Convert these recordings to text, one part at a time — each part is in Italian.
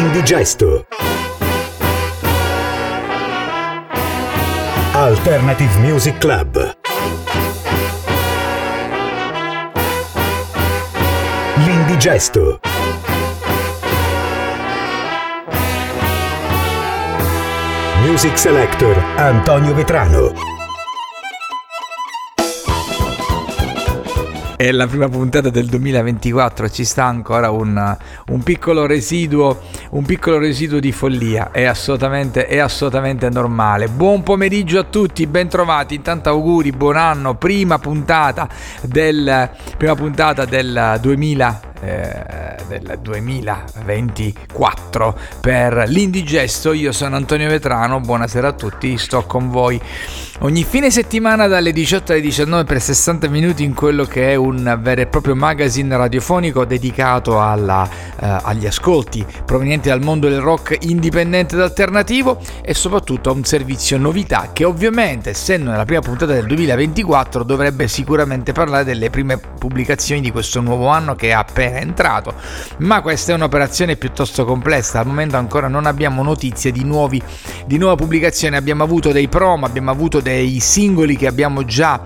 L'indigesto. Alternative Music Club. L'indigesto. Music Selector Antonio Vetrano. è la prima puntata del 2024, ci sta ancora un, un, piccolo, residuo, un piccolo residuo di follia, è assolutamente, è assolutamente normale. Buon pomeriggio a tutti, bentrovati, intanto auguri, buon anno, prima puntata del, prima puntata del 2000 eh, del 2024 per l'Indigesto. Io sono Antonio Vetrano, buonasera a tutti, sto con voi ogni fine settimana dalle 18 alle 19 per 60 minuti in quello che è un vero e proprio magazine radiofonico dedicato alla, eh, agli ascolti provenienti dal mondo del rock indipendente ed alternativo e soprattutto a un servizio novità che ovviamente essendo nella prima puntata del 2024 dovrebbe sicuramente parlare delle prime pubblicazioni di questo nuovo anno che è appena entrato, ma questa è un'operazione piuttosto complessa, al momento ancora non abbiamo notizie di, nuovi, di nuova pubblicazione, abbiamo avuto dei promo, abbiamo avuto dei singoli che abbiamo già,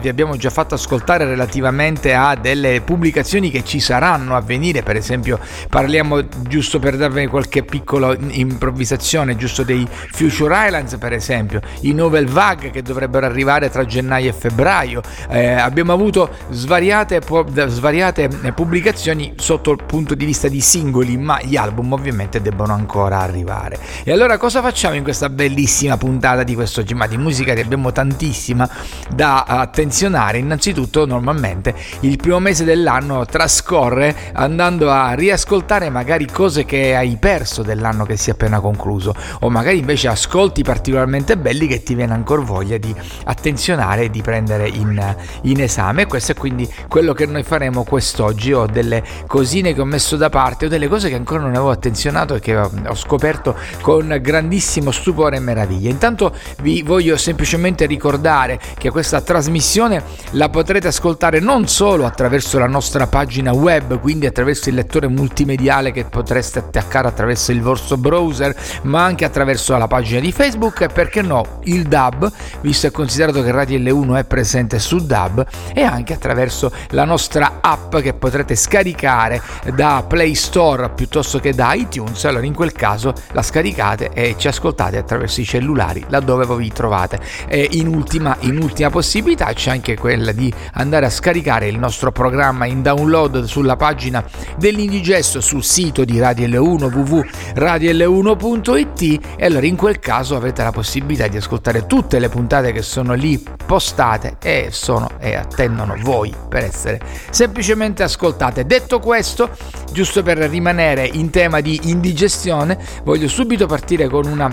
vi abbiamo già fatto ascoltare relativamente a delle pubblicazioni che ci saranno a venire, per esempio parliamo giusto per darvi qualche piccola improvvisazione, giusto dei Future Islands per esempio, i Novel Vag che dovrebbero arrivare tra gennaio e febbraio, eh, abbiamo avuto svariate, svariate pubblicazioni pubblicazioni sotto il punto di vista di singoli, ma gli album ovviamente debbono ancora arrivare. E allora cosa facciamo in questa bellissima puntata di questo oggi? Ma di musica ne abbiamo tantissima da attenzionare. Innanzitutto, normalmente il primo mese dell'anno trascorre andando a riascoltare magari cose che hai perso dell'anno che si è appena concluso, o magari invece ascolti particolarmente belli che ti viene ancora voglia di attenzionare e di prendere in, in esame. Questo è quindi quello che noi faremo quest'oggi. Ho delle cosine che ho messo da parte o delle cose che ancora non avevo attenzionato e che ho scoperto con grandissimo stupore e meraviglia. Intanto vi voglio semplicemente ricordare che questa trasmissione la potrete ascoltare non solo attraverso la nostra pagina web, quindi attraverso il lettore multimediale che potreste attaccare attraverso il vostro browser, ma anche attraverso la pagina di Facebook e perché no il DAB, visto e considerato che Radio L1 è presente su DAB e anche attraverso la nostra app che potrete scaricare scaricare da Play Store piuttosto che da iTunes, allora in quel caso la scaricate e ci ascoltate attraverso i cellulari laddove voi vi trovate. E in ultima, in ultima possibilità c'è anche quella di andare a scaricare il nostro programma in download sulla pagina dell'Indigesto sul sito di Radio L1 www.radiol1.it e allora in quel caso avete la possibilità di ascoltare tutte le puntate che sono lì postate e sono e attendono voi per essere semplicemente ascoltate. Detto questo, giusto per rimanere in tema di indigestione, voglio subito partire con una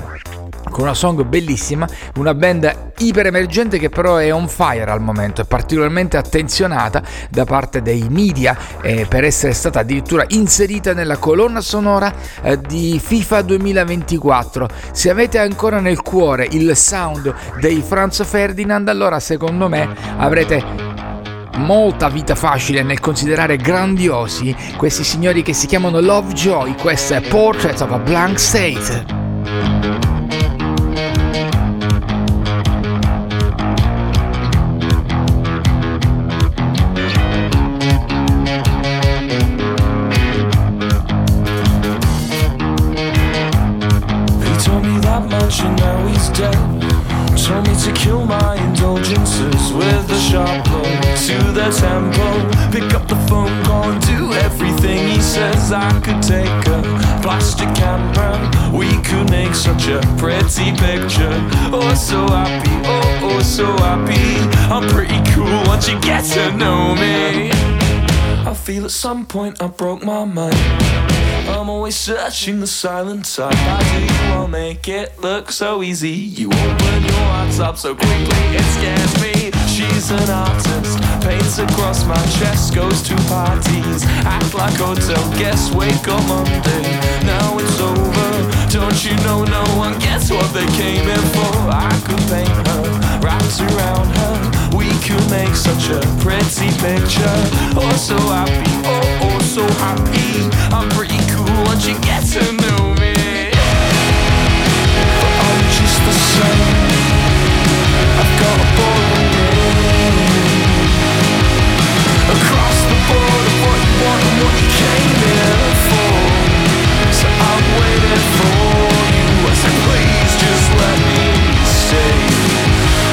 con una song bellissima, una band iper emergente che però è on fire al momento, è particolarmente attenzionata da parte dei media eh, per essere stata addirittura inserita nella colonna sonora eh, di FIFA 2024. Se avete ancora nel cuore il sound dei Franz Ferdinand, allora secondo me avrete molta vita facile nel considerare grandiosi questi signori che si chiamano Lovejoy, questo è Portrait of a Blank State. Picture. Oh, so happy, oh, oh, so happy. I'm pretty cool once you get to know me. I feel at some point I broke my mind. I'm always searching the silent side. How do you all make it look so easy? You open your eyes up so quickly, it scares me. She's an artist, paints across my chest, goes to parties, act like hotel guests. Wake up Monday, now. Don't you know no one gets what they came in for? I could paint her, wrapped around her. We could make such a pretty picture. Oh, so happy, oh, oh, so happy. I'm pretty cool once you get to know me. But I'm just the same. I've got a boring Across the border, of what you want and what you came in for. So I'm waiting for.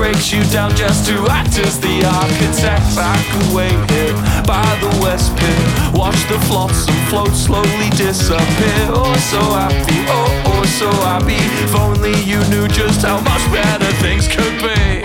breaks you down just to act as the architect. Back away here by the West Pit. Watch the flotsam float slowly disappear. Oh, so happy, oh, oh, so happy. If only you knew just how much better things could be.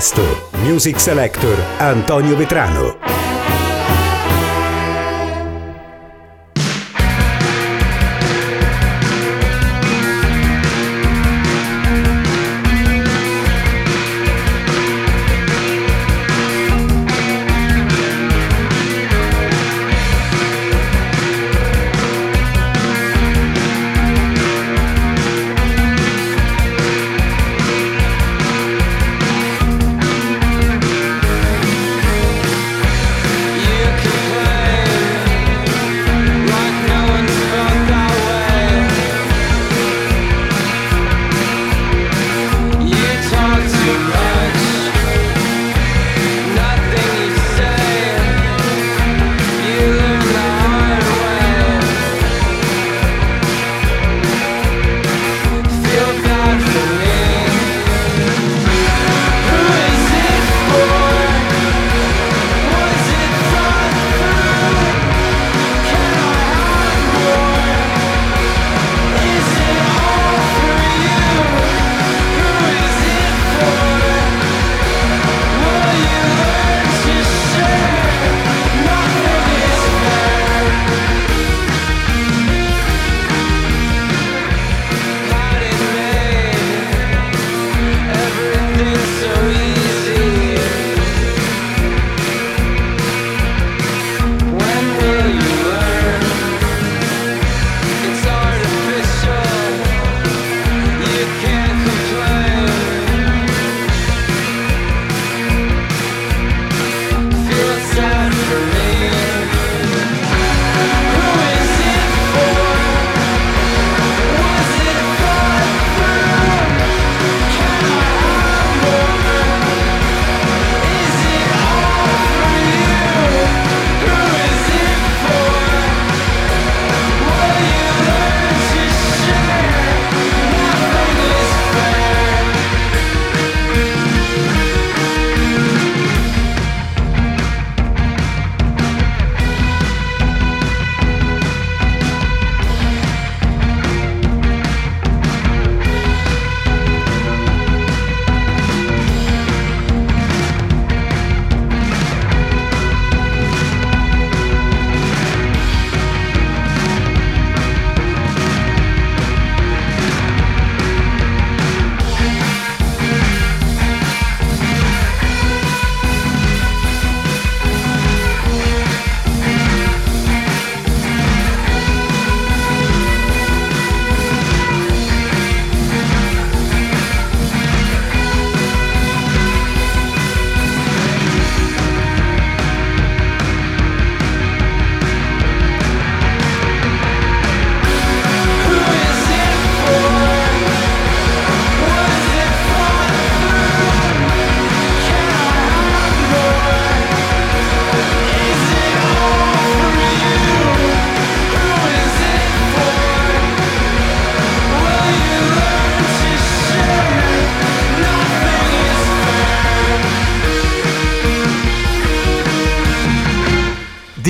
L'Indigesto, Music Selector Antonio Vetrano.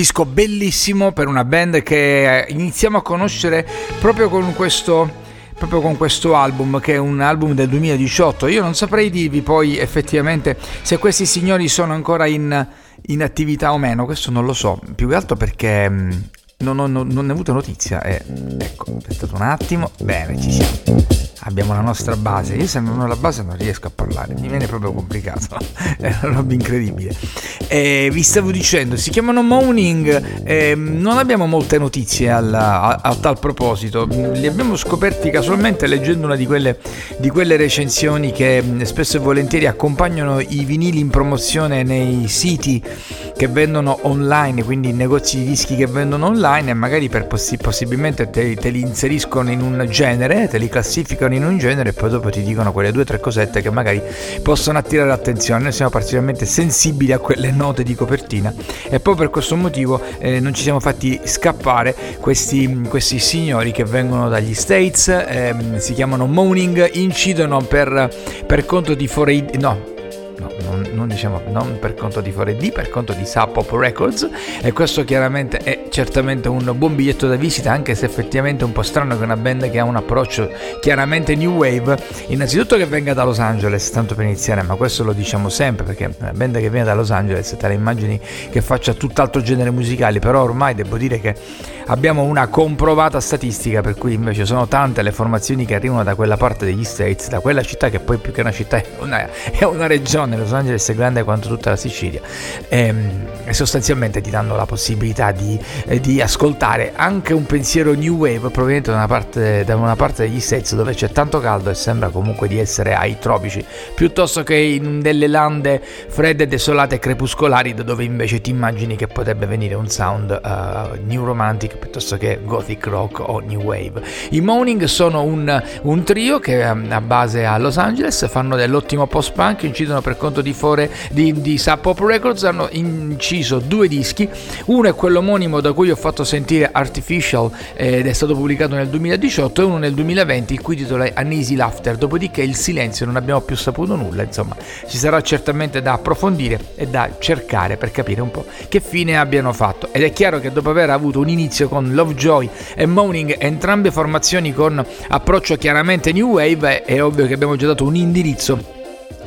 Disco bellissimo per una band che iniziamo a conoscere proprio con questo proprio con questo album che è un album del 2018 io non saprei dirvi poi effettivamente se questi signori sono ancora in, in attività o meno questo non lo so. Più che altro perché mm, non, non, non, ho avuto notizia e ecco aspettate un attimo. Bene ci siamo abbiamo la nostra base. Io se non ho la base non riesco a parlare, mi viene proprio complicato, è una roba incredibile. E vi stavo dicendo, si chiamano Moaning, e non abbiamo molte notizie alla, a, a, tal proposito, li abbiamo scoperti casualmente leggendo una di quelle, di quelle recensioni che spesso e volentieri accompagnano i vinili in promozione nei siti che vendono online, quindi negozi di dischi che vendono online e magari per possi- possibilmente te, te li inseriscono in un genere, te li classificano in un genere e poi dopo ti dicono quelle due o tre cosette che magari possono attirare l'attenzione. Noi siamo particolarmente sensibili a quelle note di copertina e poi per questo motivo eh, non ci siamo fatti scappare questi, questi signori che vengono dagli States, eh, si chiamano Moaning, incidono per, per conto di 4AD, no, no, non, non, diciamo non per conto di 4D, per conto di Sub Pop Records. E questo chiaramente è certamente un buon biglietto da visita anche se effettivamente è un po' strano che una band che ha un approccio chiaramente new wave, innanzitutto che venga da Los Angeles, tanto per iniziare, ma questo lo diciamo sempre perché una band che viene da Los Angeles te la immagini che faccia tutt'altro genere musicale, però ormai devo dire che abbiamo una comprovata statistica per cui invece sono tante le formazioni che arrivano da quella parte degli States, da quella città che poi più che una città è una, è una regione, Los Angeles è grande quanto tutta la Sicilia e, ehm, e sostanzialmente ti danno la possibilità di, eh, di, ascoltare anche un pensiero new wave proveniente da una, parte, da una parte degli States dove c'è tanto caldo e sembra comunque di essere ai tropici piuttosto che in delle lande fredde, desolate e crepuscolari da dove invece ti immagini che potrebbe venire un sound uh, new romantic piuttosto che gothic rock o new wave. I Moaning sono un, un trio che a base a Los Angeles fanno dell'ottimo post-punk, incidono per conto di, Fore, di, di Sub Pop Records, hanno inciso due dischi, uno è quello omonimo da cui ho fatto sentire Artificial ed è stato pubblicato nel 2018 e uno nel 2020 il cui titolo è Uneasy Laughter, dopodiché il silenzio non abbiamo più saputo nulla, insomma ci sarà certamente da approfondire e da cercare per capire un po' che fine abbiano fatto. Ed è chiaro che dopo aver avuto un inizio con Lovejoy e Moaning, entrambe formazioni con approccio chiaramente new wave, è ovvio che abbiamo già dato un indirizzo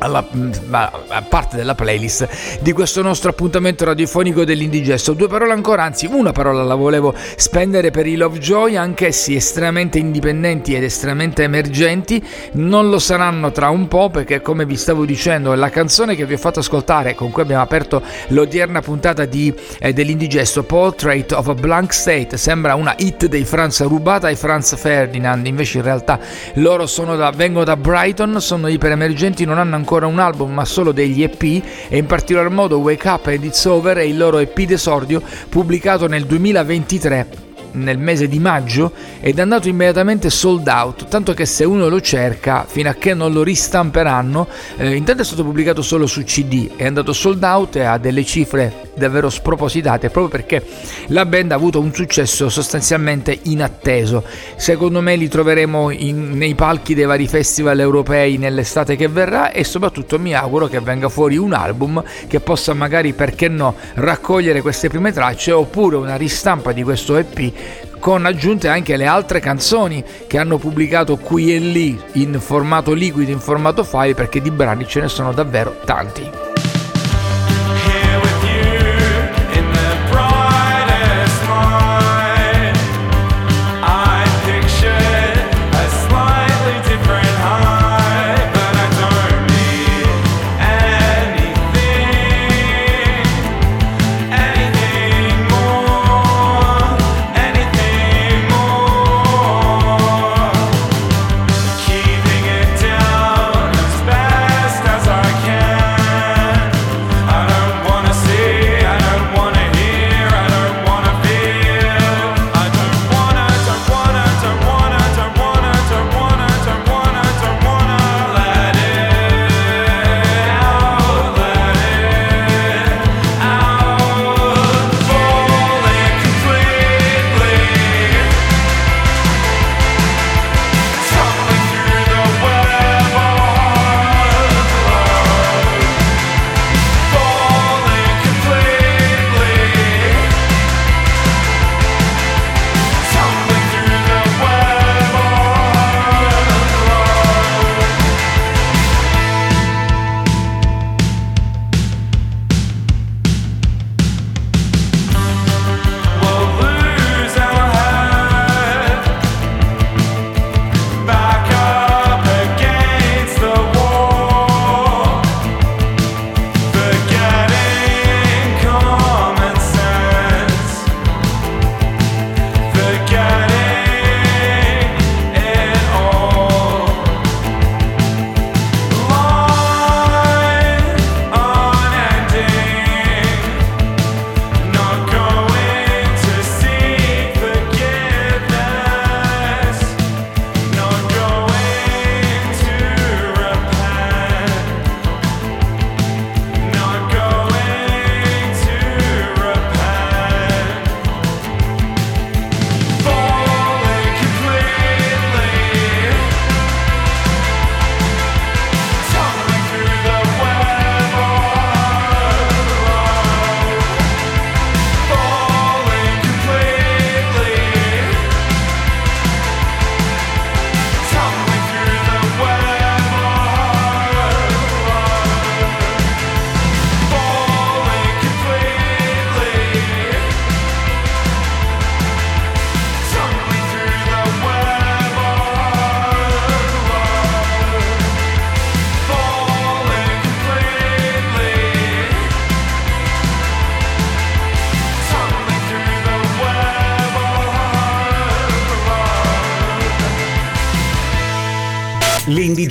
alla, mm, a parte della playlist di questo nostro appuntamento radiofonico dell'indigesto. Due parole ancora, anzi una parola la volevo spendere per i Lovejoy, anch'essi estremamente indipendenti ed estremamente emergenti, non lo saranno tra un po' perché come vi stavo dicendo la canzone che vi ho fatto ascoltare con cui abbiamo aperto l'odierna puntata di, eh, dell'indigesto Portrait of a Blank State sembra una hit dei Franz rubata ai Franz Ferdinand, invece in realtà loro da, vengono da Brighton, sono iperemergenti, non hanno ancora ancora un album ma solo degli EP e in particolar modo Wake Up and It's Over è il loro EP d'esordio pubblicato nel 2023 nel mese di maggio ed è andato immediatamente sold out, tanto che se uno lo cerca, fino a che non lo ristamperanno, eh, intanto è stato pubblicato solo su CD, è andato sold out e ha delle cifre davvero spropositate proprio perché la band ha avuto un successo sostanzialmente inatteso. Secondo me li troveremo in, nei palchi dei vari festival europei nell'estate che verrà e soprattutto mi auguro che venga fuori un album che possa magari, perché no, raccogliere queste prime tracce oppure una ristampa di questo EP con aggiunte anche le altre canzoni che hanno pubblicato qui e lì in formato liquido, in formato file, perché di brani ce ne sono davvero tanti.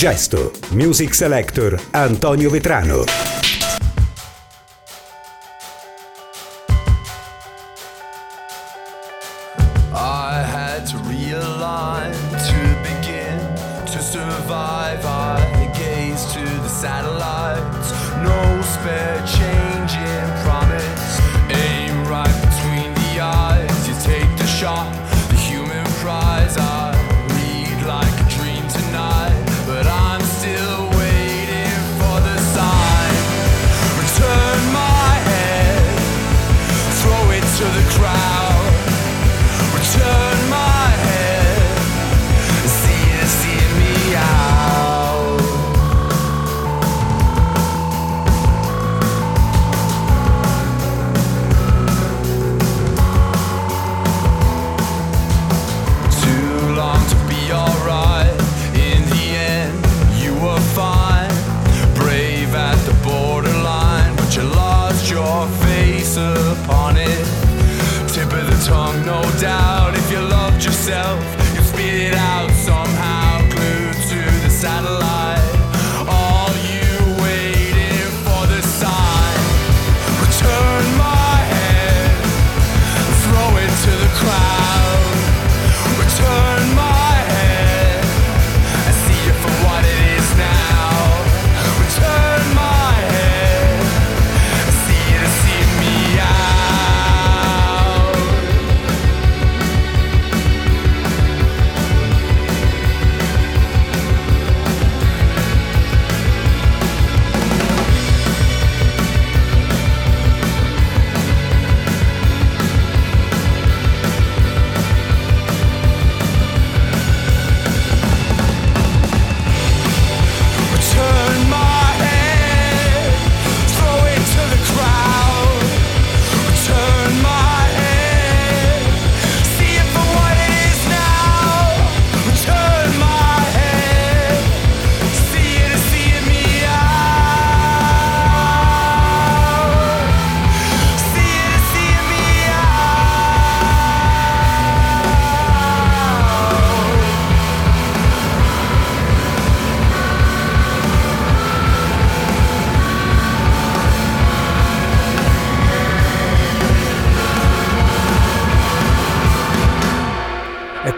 L'Indigesto, Music Selector Antonio Vetrano.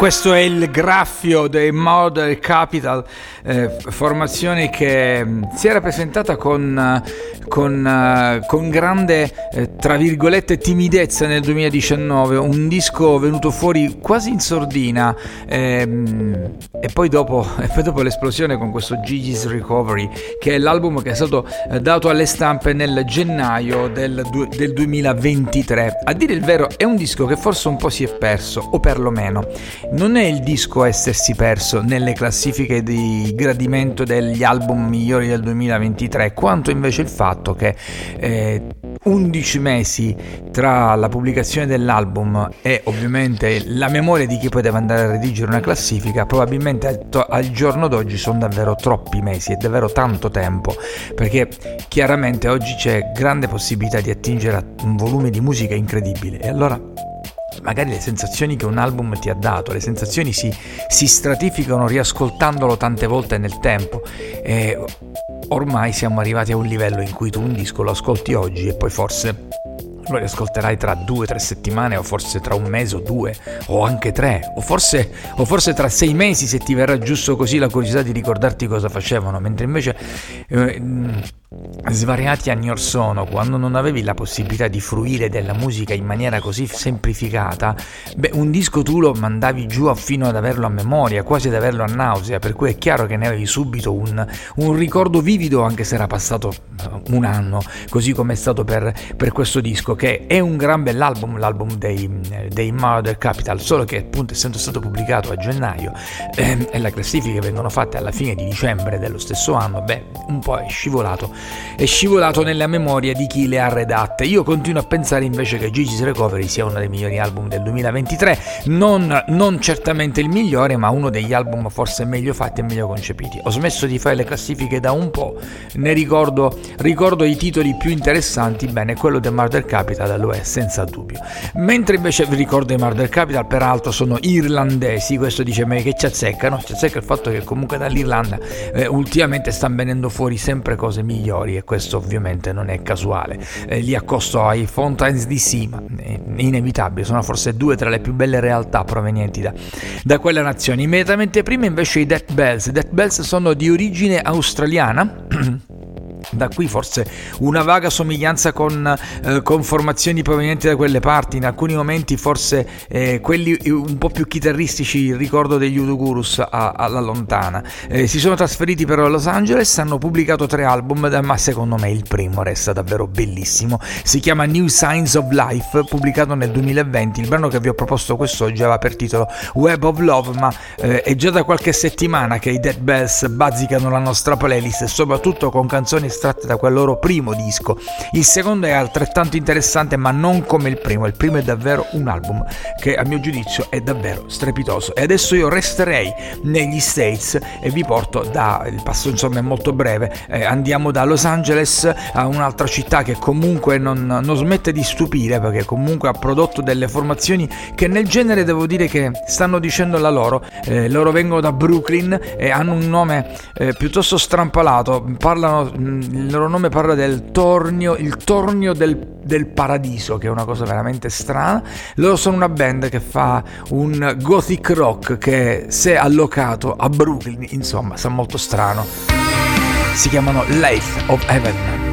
Questo è il graffio dei Model Capital, eh, formazione che mh, si era presentata con, eh, con, eh, con grande, eh, tra virgolette, timidezza nel 2019, un disco venuto fuori quasi in sordina ehm, e, poi dopo, e poi dopo l'esplosione con questo Gigi's Recovery, che è l'album che è stato eh, dato alle stampe nel gennaio del, del 2023. A dire il vero è un disco che forse un po' si è perso, o perlomeno non è il disco a essersi perso nelle classifiche di gradimento degli album migliori del 2023, quanto invece il fatto che eh, 11 mesi tra la pubblicazione dell'album e ovviamente la memoria di chi poteva andare a redigere una classifica, probabilmente al giorno d'oggi sono davvero troppi mesi, è davvero tanto tempo, perché chiaramente oggi c'è grande possibilità di attingere a un volume di musica incredibile. E allora magari le sensazioni che un album ti ha dato, le sensazioni si, si stratificano riascoltandolo tante volte nel tempo. E ormai siamo arrivati a un livello in cui tu un disco lo ascolti oggi e poi forse lo riascolterai tra due o tre settimane o forse tra un mese o due o anche tre o forse, o forse tra sei mesi se ti verrà giusto così la curiosità di ricordarti cosa facevano. Mentre invece eh, svariati anni or sono quando non avevi la possibilità di fruire della musica in maniera così semplificata beh un disco tu lo mandavi giù fino ad averlo a memoria quasi ad averlo a nausea per cui è chiaro che ne avevi subito un, un ricordo vivido anche se era passato un anno così come è stato per, per questo disco che è un gran bell'album, l'album dei, dei Murder Capital, solo che appunto essendo stato pubblicato a gennaio ehm, e le classifiche vengono fatte alla fine di dicembre dello stesso anno, beh, un po' è scivolato è scivolato nella memoria di chi le ha redatte. Io continuo a pensare invece che Gigi's Recovery sia uno dei migliori album del 2023, non, non certamente il migliore, ma uno degli album forse meglio fatti e meglio concepiti. Ho smesso di fare le classifiche da un po', ne ricordo, ricordo i titoli più interessanti, bene, quello del Murder Capital lo è senza dubbio. Mentre invece vi ricordo i Murder Capital, peraltro sono irlandesi, questo dice me che ci azzeccano, ci azzecca il fatto che comunque dall'Irlanda eh, ultimamente stanno venendo fuori sempre cose migliori e questo ovviamente non è casuale. Eh, li accosto ai Fountains DC, ma è inevitabile, sono forse due tra le più belle realtà provenienti da, da quella nazione. Immediatamente prima invece i Death Bells. I Death Bells sono di origine australiana. Da qui forse una vaga somiglianza con, eh, con, formazioni provenienti da quelle parti, in alcuni momenti forse eh, quelli un po' più chitarristici, il ricordo degli Udugurus alla lontana. Eh, si sono trasferiti però a Los Angeles, hanno pubblicato tre album, ma secondo me il primo resta davvero bellissimo. Si chiama New Signs of Life, pubblicato nel 2020. Il brano che vi ho proposto quest'oggi aveva per titolo Web of Love, ma eh, è già da qualche settimana che i Dead Bells bazzicano la nostra playlist soprattutto con canzoni estratte da quel loro primo disco. Il secondo è altrettanto interessante, ma non come il primo. Il primo è davvero un album che a mio giudizio è davvero strepitoso. E adesso io resterei negli States e vi porto da il passo insomma è molto breve. Eh, andiamo da Los Angeles a un'altra città che comunque non, non smette di stupire perché comunque ha prodotto delle formazioni che nel genere devo dire che stanno dicendo la loro. Eh, loro vengono da Brooklyn e hanno un nome eh, piuttosto strampalato. Parlano mm, il loro nome parla del tornio, il tornio del, del, paradiso, che è una cosa veramente strana. Loro sono una band che fa un gothic rock che se allocato a Brooklyn, insomma, sa molto strano. Si chiamano Life of Heaven.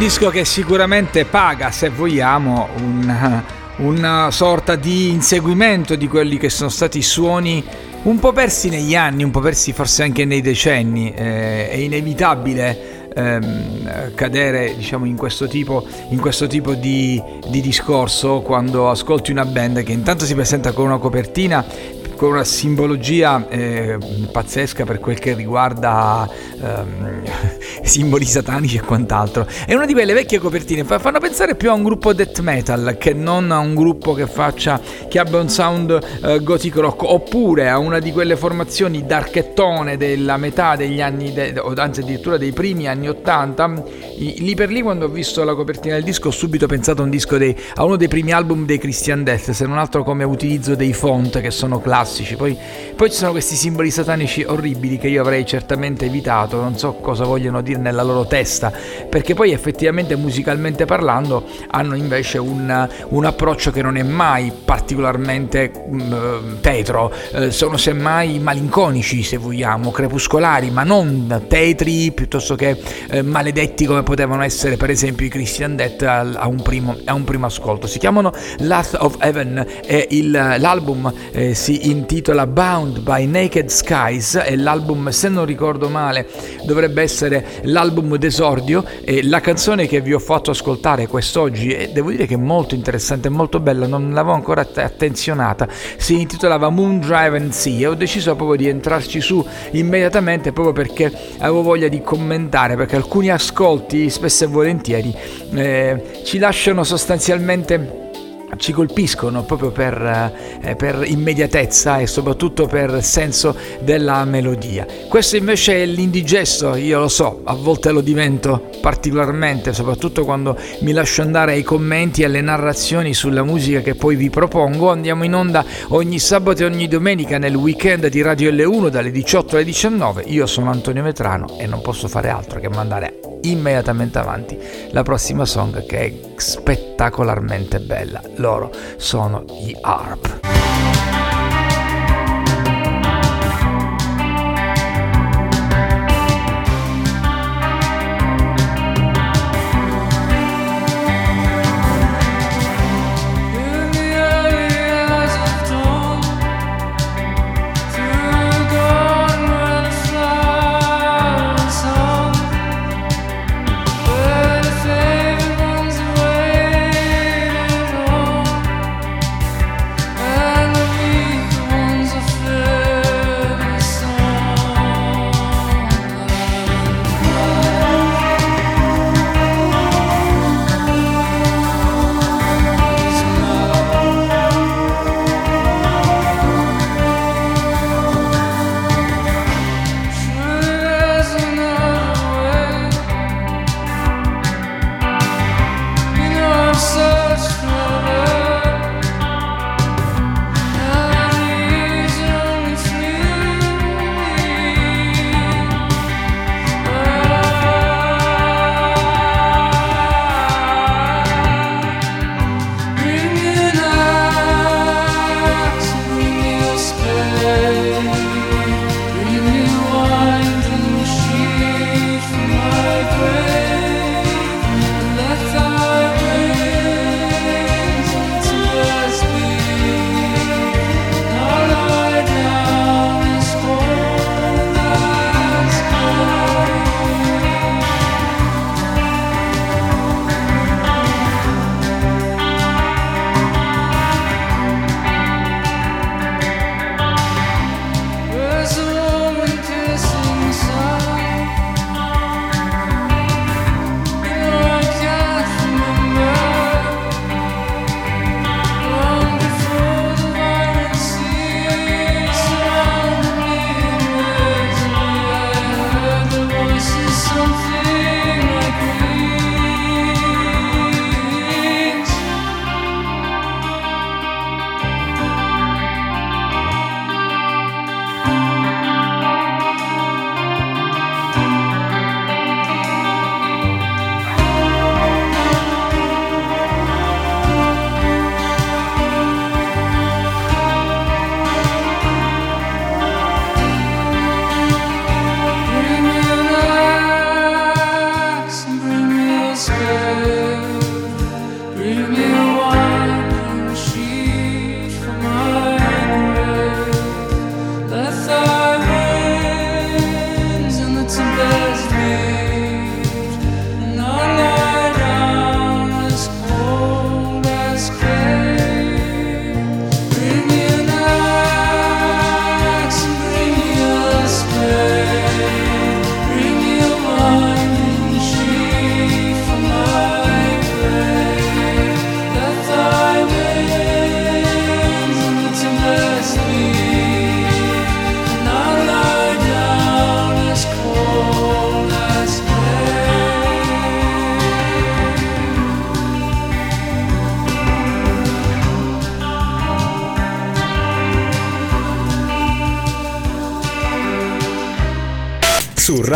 Disco che sicuramente paga, se vogliamo, una, una sorta di inseguimento di quelli che sono stati i suoni un po' persi negli anni, un po' persi forse anche nei decenni. Eh, è inevitabile ehm, cadere diciamo, in questo tipo, in questo tipo di, di, discorso quando ascolti una band che intanto si presenta con una copertina con una simbologia eh, pazzesca per quel che riguarda ehm, simboli satanici e quant'altro. È una di quelle vecchie copertine, fanno pensare più a un gruppo death metal che non a un gruppo che faccia che abbia un sound eh, gothic rock, oppure a una di quelle formazioni darkettone della metà degli anni, de- anzi addirittura dei primi anni 80. Lì per lì quando ho visto la copertina del disco ho subito pensato a, un dei, a uno dei primi album dei Christian Death, se non altro come utilizzo dei font che sono classici classici. Poi, poi, ci sono questi simboli satanici orribili che io avrei certamente evitato, non so cosa vogliono dire nella loro testa, perché poi effettivamente musicalmente parlando hanno invece un, un approccio che non è mai particolarmente um, tetro, eh, sono semmai malinconici se vogliamo, crepuscolari, ma non tetri piuttosto che eh, maledetti come potevano essere per esempio i Christian Death a, a, un, primo, a un primo ascolto. Si chiamano Last of Heaven e l'album eh, si in intitola Bound by Naked Skies e l'album, se non ricordo male, dovrebbe essere l'album d'esordio e la canzone che vi ho fatto ascoltare quest'oggi e devo dire che è molto interessante, molto bella, non l'avevo ancora attenzionata, si intitolava Moon Drive and Sea e ho deciso proprio di entrarci su immediatamente proprio perché avevo voglia di commentare, perché alcuni ascolti spesso e volentieri eh, ci lasciano sostanzialmente ci colpiscono proprio per, eh, per, immediatezza e soprattutto per senso della melodia. Questo invece è l'indigesto, io lo so, a volte lo divento particolarmente, soprattutto quando mi lascio andare ai commenti e alle narrazioni sulla musica che poi vi propongo. Andiamo in onda ogni sabato e ogni domenica nel weekend di Radio L1 dalle 18 alle 19. Io sono Antonio Vetrano e non posso fare altro che mandare immediatamente avanti la prossima song che è spettacolarmente bella. Loro sono gli ARP.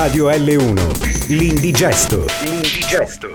Radio L1. L'Indigesto. L'Indigesto.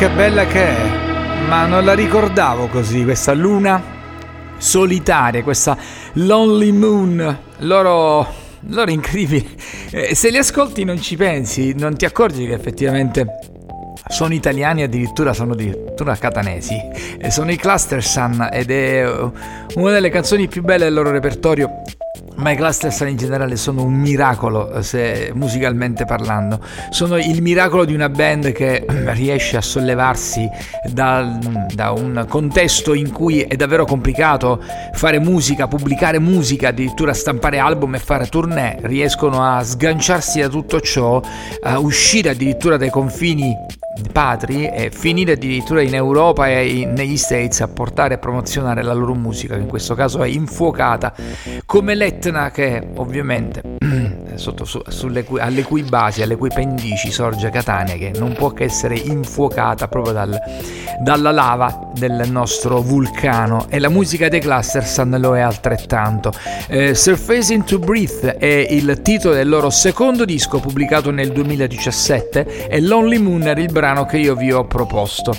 Che bella che è! Ma non la ricordavo così, questa luna solitaria, questa Lonely Moon. Loro, loro incredibili. Eh, se li ascolti non ci pensi, non ti accorgi che effettivamente sono italiani, addirittura sono addirittura catanesi. Eh, sono i Cluster Sun ed è una delle canzoni più belle del loro repertorio ma i Clusters in generale sono un miracolo eh, se, musicalmente parlando. Sono il miracolo di una band che riesce a sollevarsi da, da, un contesto in cui è davvero complicato fare musica, pubblicare musica, addirittura stampare album e fare tournée. Riescono a sganciarsi da tutto ciò, a uscire addirittura dai confini patri e finire addirittura in Europa e negli States a portare e promozionare la loro musica, che in questo caso è infuocata come l'Etna che ovviamente sotto, su, cui, alle cui basi, alle cui pendici sorge Catania, che non può che essere infuocata proprio dal, dalla lava del nostro vulcano. E la musica dei Clustersan lo è altrettanto. Eh, Surfacing to Breathe è il titolo del loro secondo disco pubblicato nel 2017 e Lonely Moon era il brano che io vi ho proposto.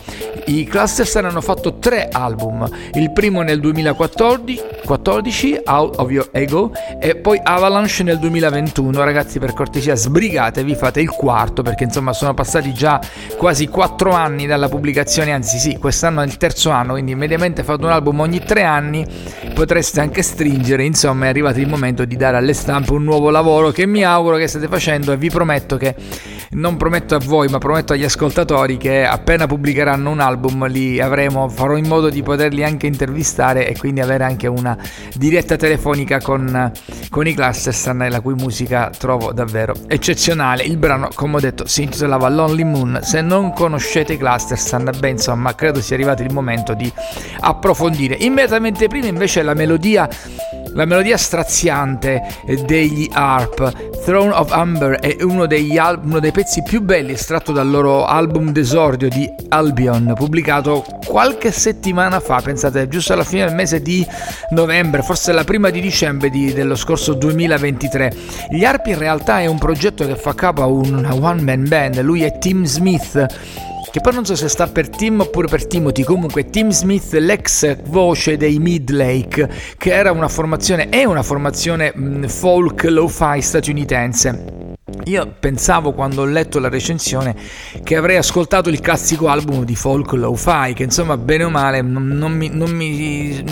I Clustersan hanno fatto tre album, il primo nel 2014, 14, Out of Your Ego, e poi Avalanche nel 2021. Ragazzi, per cortesia, sbrigatevi, fate il quarto, perché insomma sono passati già quasi quattro anni dalla pubblicazione, anzi sì, quest'anno è il terzo anno, quindi mediamente fate un album ogni tre anni, potreste anche stringere, insomma è arrivato il momento di dare alle stampe un nuovo lavoro che mi auguro che state facendo e vi prometto che non prometto a voi, ma prometto agli ascoltatori che appena pubblicheranno un album li avremo, farò in modo di poterli anche intervistare e quindi avere anche una diretta telefonica con, con i Clustersan, la cui musica trovo davvero eccezionale. Il brano, come ho detto, si intitolava Lonely Moon. Se non conoscete i Clustersan, beh, insomma, credo sia arrivato il momento di approfondire. Immediatamente prima invece la melodia la melodia straziante degli Harp, Throne of Amber, è uno, al- uno, dei pezzi più belli estratto dal loro album d'esordio di Albion, pubblicato qualche settimana fa, pensate, giusto alla fine del mese di novembre, forse la prima di dicembre di, dello scorso 2023. Gli Harp in realtà è un progetto che fa capo a una one man band, lui è Tim Smith che poi non so se sta per Tim oppure per Timothy, comunque Tim Smith, l'ex voce dei Midlake, che era una formazione, è una formazione folk lo-fi statunitense. Io pensavo quando ho letto la recensione che avrei ascoltato il classico album di folk lo-fi, che insomma bene o male non, non, mi, non, mi,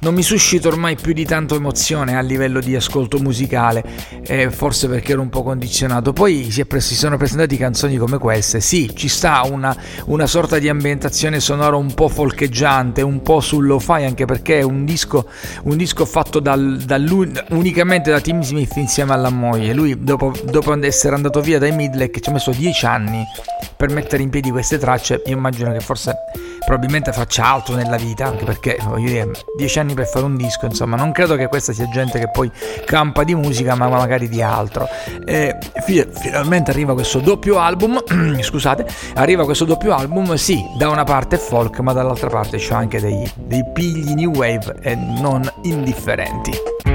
non, mi, suscita ormai più di tanto emozione a livello di ascolto musicale, eh, forse perché ero un po' condizionato. Poi si, pre- si, sono presentati canzoni come queste, sì, ci sta una, una sorta di ambientazione sonora un po' folcheggiante, un po' sul lo-fi, anche perché è un disco, un disco fatto dal, unicamente da Tim Smith insieme alla moglie. Lui dopo, dopo essere andato via dai Midlake ci ha messo 10 anni per mettere in piedi queste tracce, io immagino che forse probabilmente faccia altro nella vita, anche perché voglio dire, 10 anni per fare un disco, insomma, non credo che questa sia gente che poi campa di musica, ma magari di altro. E finalmente arriva questo doppio album, scusate, arriva questo doppio album, sì, da una parte è folk, ma dall'altra parte c'è anche dei, dei pigli new wave e non indifferenti.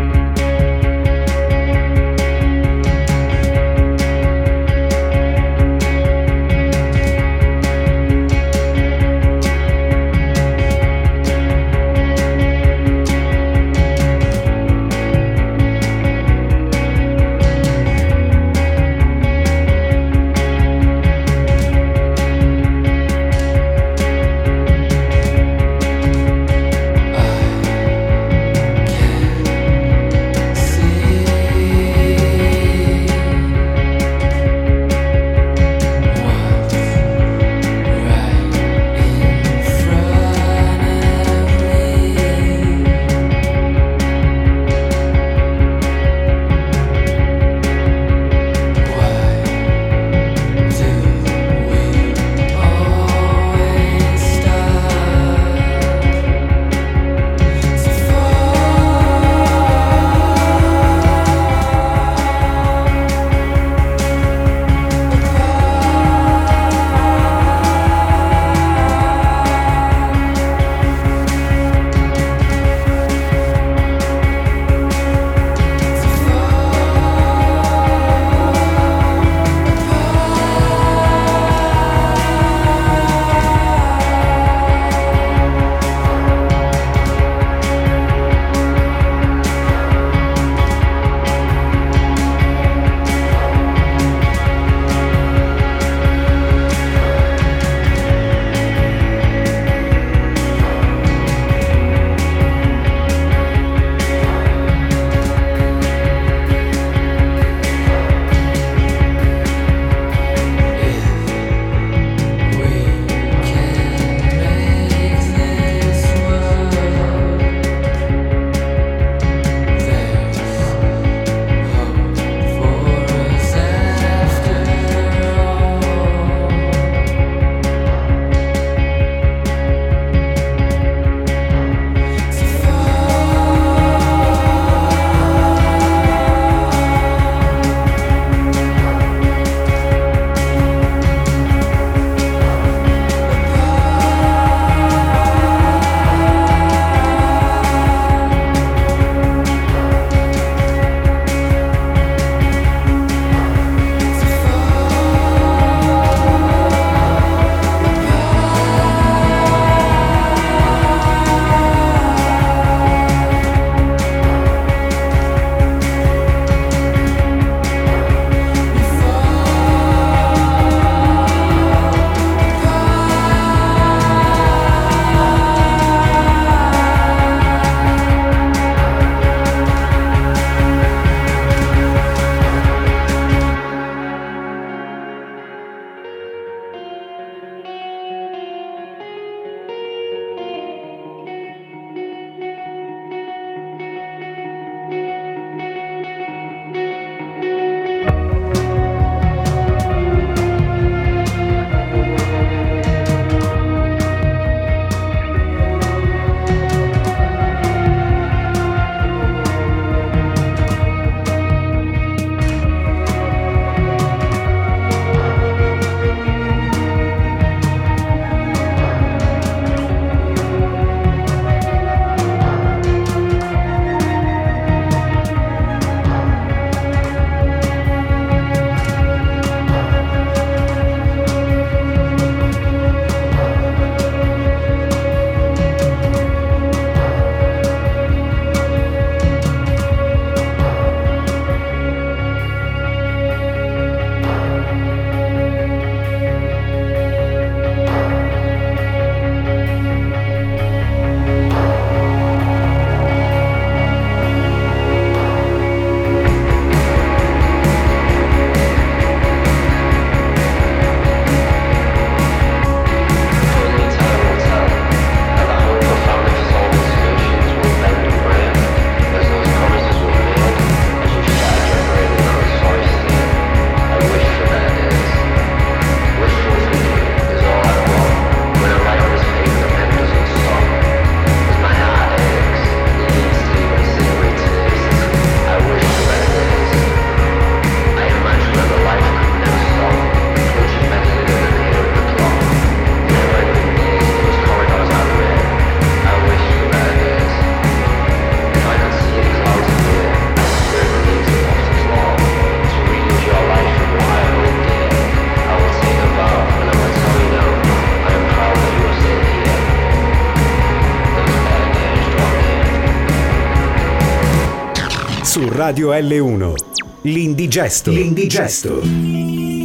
Radio L1. L'indigesto. L'indigesto.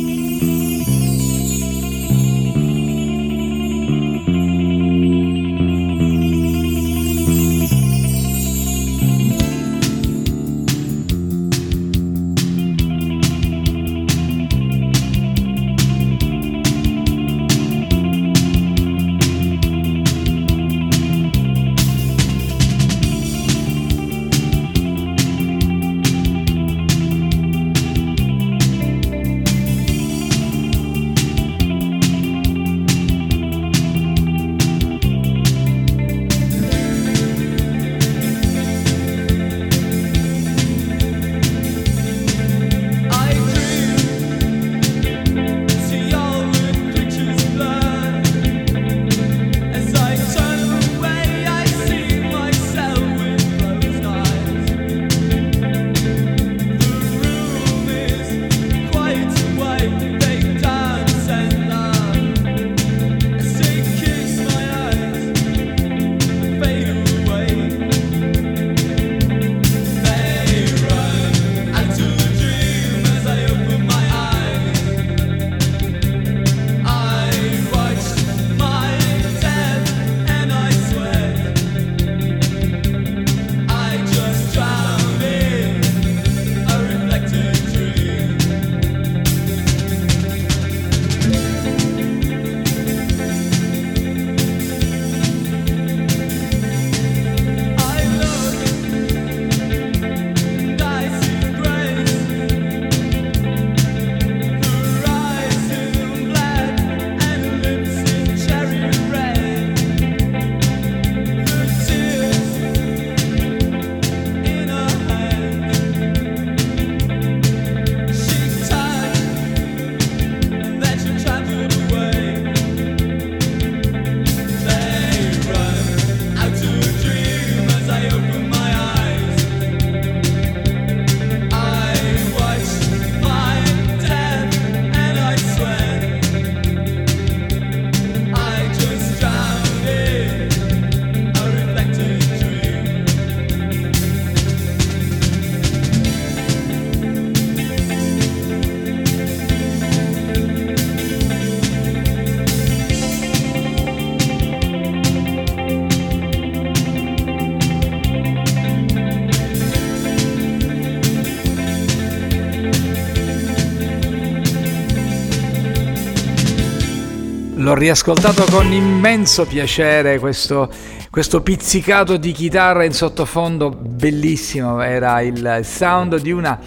L'ho riascoltato con immenso piacere questo questo pizzicato di chitarra in sottofondo bellissimo, era il sound di una,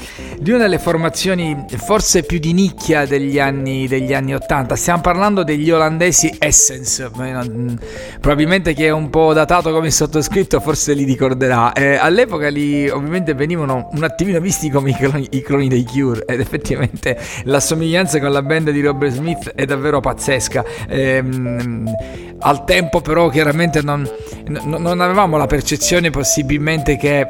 di una delle formazioni forse più di nicchia degli anni, degli anni 80, stiamo parlando degli olandesi Essence, probabilmente chi è un po' datato come sottoscritto forse li ricorderà, eh, all'epoca li ovviamente venivano un attimino visti come i cloni, i cloni dei Cure ed effettivamente la somiglianza con la band di Robert Smith è davvero pazzesca. Eh, al tempo però chiaramente non, non avevamo la percezione possibilmente che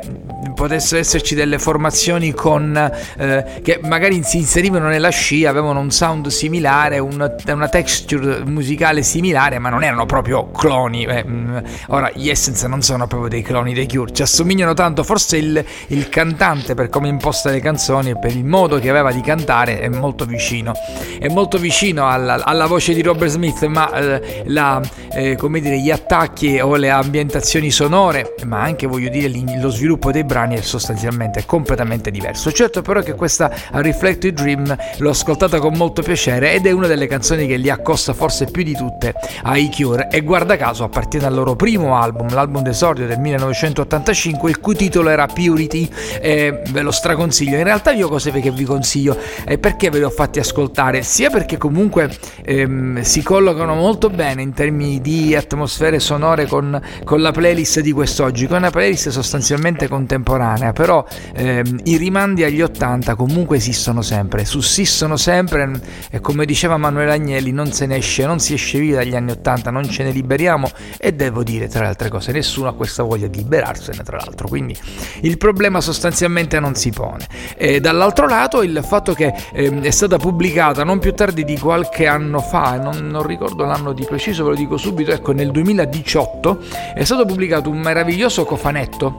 potessero esserci delle formazioni con, eh, che magari si inserivano nella scia, avevano un sound similare, un, una texture musicale similare, ma non erano proprio cloni. Eh, mm, ora, gli Essence non sono proprio dei cloni dei Cure, ci assomigliano tanto, forse il, il cantante per come imposta le canzoni e per il modo che aveva di cantare è molto vicino. È molto vicino alla, alla voce di Robert Smith, ma eh, la, eh, come dire, gli attacchi o le ambientazioni sonore, ma anche voglio dire lo sviluppo dei brani è sostanzialmente completamente diverso. Certo però che questa Reflected Dream l'ho ascoltata con molto piacere ed è una delle canzoni che li accosta forse più di tutte ai Cure e guarda caso appartiene al loro primo album, l'album d'esordio del 1985 il cui titolo era Purity e ve lo straconsiglio. In realtà io cose che vi consiglio e perché ve li ho fatti ascoltare? Sia perché comunque ehm, si collocano molto bene in termini di atmosfere sonore con, con la playlist di quest'oggi, con una playlist sostanzialmente contemporanea, però ehm, i rimandi agli 80 comunque esistono sempre, sussistono sempre e come diceva Manuel Agnelli non se ne esce, non si esce via dagli anni 80, non ce ne liberiamo e devo dire tra le altre cose nessuno ha questa voglia di liberarsene tra l'altro, quindi il problema sostanzialmente non si pone. E dall'altro lato il fatto che ehm, è stata pubblicata non più tardi di qualche anno fa, non, non ricordo l'anno di preciso, ve lo dico subito, ecco nel 2018 è stato pubblicato un meraviglioso cofanetto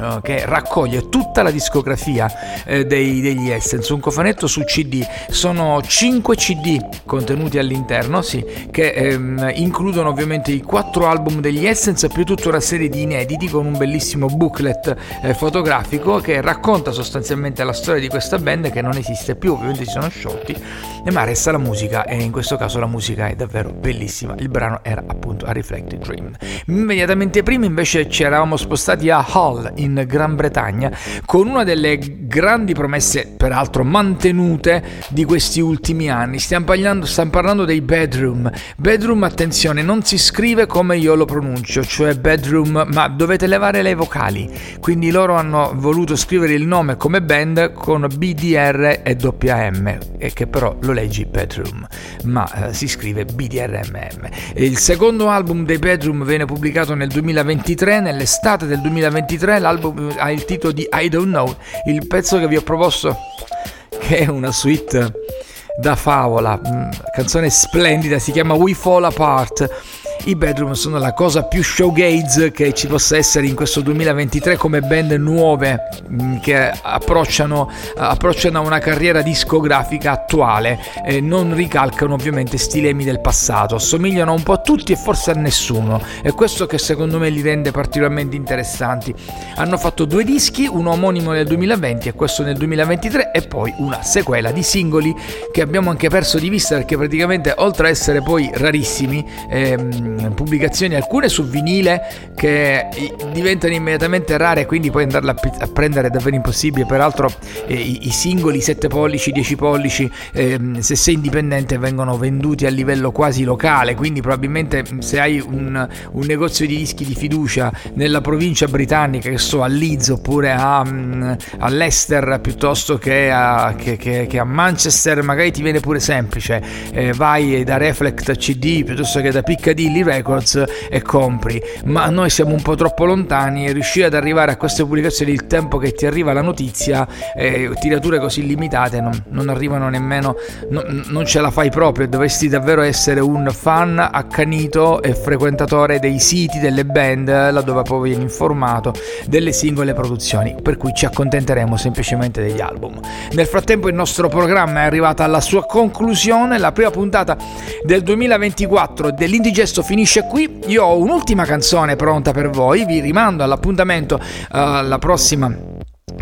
eh, che raccoglie tutta la discografia eh, dei, degli Essence, un cofanetto su CD, sono 5 CD contenuti all'interno, sì, che ehm, includono ovviamente i 4 album degli Essence più tutta una serie di inediti con un bellissimo booklet eh, fotografico che racconta sostanzialmente la storia di questa band che non esiste più, ovviamente si sono sciolti, ma resta la musica e in questo caso la musica è davvero bellissima. Il brano era appunto A Reflected Dream. Immediatamente prima invece ci eravamo spostati a Hull in Gran Bretagna con una delle grandi promesse peraltro mantenute di questi ultimi anni. Stiamo parlando, stiamo parlando dei Bedroom. Bedroom, attenzione, non si scrive come io lo pronuncio, cioè Bedroom, ma dovete levare le vocali. Quindi loro hanno voluto scrivere il nome come band con BDR e WM, e che però lo leggi Bedroom, ma eh, si scrive BDRMM. Il secondo album dei Bedroom viene pubblicato nel 2023, nell'estate del 2023, l'album ha il titolo di I Don't Know, il pezzo che vi ho proposto che è una suite da favola, mm, canzone splendida, si chiama We Fall Apart i Bedroom sono la cosa più showgaze che ci possa essere in questo 2023 come band nuove mm, che approcciano, approcciano a una carriera discografica attuale e non ricalcano ovviamente stilemi del passato, assomigliano un po' a tutti e forse a nessuno. È questo che secondo me li rende particolarmente interessanti. Hanno fatto due dischi, uno omonimo nel 2020 e questo nel 2023 e poi una sequela di singoli che abbiamo anche perso di vista perché praticamente oltre a essere poi rarissimi ehm, pubblicazioni, alcune su vinile che diventano immediatamente rare, quindi puoi andarla a prendere è davvero impossibile. Peraltro eh, i, i, singoli 7 pollici, 10 pollici, eh, se sei indipendente, vengono venduti a livello quasi locale, quindi probabilmente se hai un, un negozio di dischi di fiducia nella provincia britannica, che so a Leeds oppure a, um, all'Ester piuttosto che a, che, che, che a, Manchester, magari ti viene pure semplice, eh, vai da Reflect CD piuttosto che da Piccadilly Indie Records e compri, ma noi siamo un po' troppo lontani e riuscire ad arrivare a queste pubblicazioni il tempo che ti arriva la notizia, eh, tirature così limitate non, non arrivano nemmeno, no, non ce la fai proprio, dovresti davvero essere un fan accanito e frequentatore dei siti delle band, laddove poi vieni informato delle singole produzioni, per cui ci accontenteremo semplicemente degli album. Nel frattempo il nostro programma è arrivato alla sua conclusione, la prima puntata del 2024 dell'Indigesto finisce qui. Io ho un'ultima canzone pronta per voi, vi rimando all'appuntamento alla prossima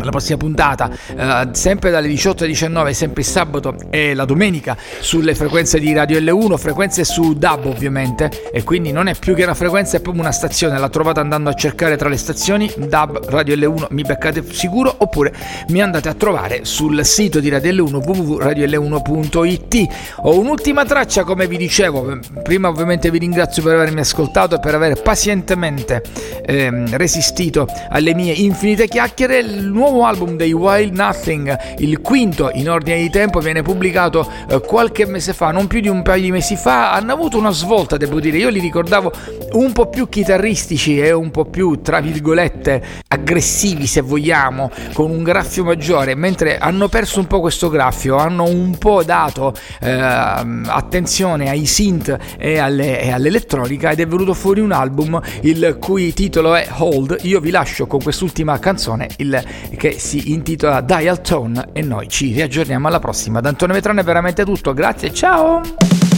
la prossima puntata, eh, sempre dalle 18 alle 19, sempre il sabato e la domenica sulle frequenze di Radio L1, frequenze su DAB ovviamente, e quindi non è più che una frequenza, è proprio una stazione, la trovate andando a cercare tra le stazioni DAB Radio L1, mi beccate sicuro, oppure mi andate a trovare sul sito di Radio L1 www.radiol1.it. Ho un'ultima traccia, come vi dicevo, prima ovviamente vi ringrazio per avermi ascoltato e per aver pazientemente eh, resistito alle mie infinite chiacchiere. Il nuovo album dei Wild Nothing, il quinto in ordine di tempo, viene pubblicato eh, qualche mese fa, non più di un paio di mesi fa. Hanno avuto una svolta, devo dire. Io li ricordavo un po' più chitarristici e un po' più, tra virgolette, aggressivi, se vogliamo, con un graffio maggiore, mentre hanno perso un po' questo graffio, hanno un po' dato eh, attenzione ai synth e, alle, e all'elettronica ed è venuto fuori un album il cui titolo è Hold. Io vi lascio con quest'ultima canzone, il che si intitola Dial Tone e noi ci riaggiorniamo alla prossima. Da Antonio Vetrano è veramente tutto, grazie, ciao!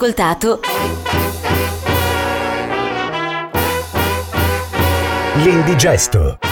Ascoltato L'indigesto.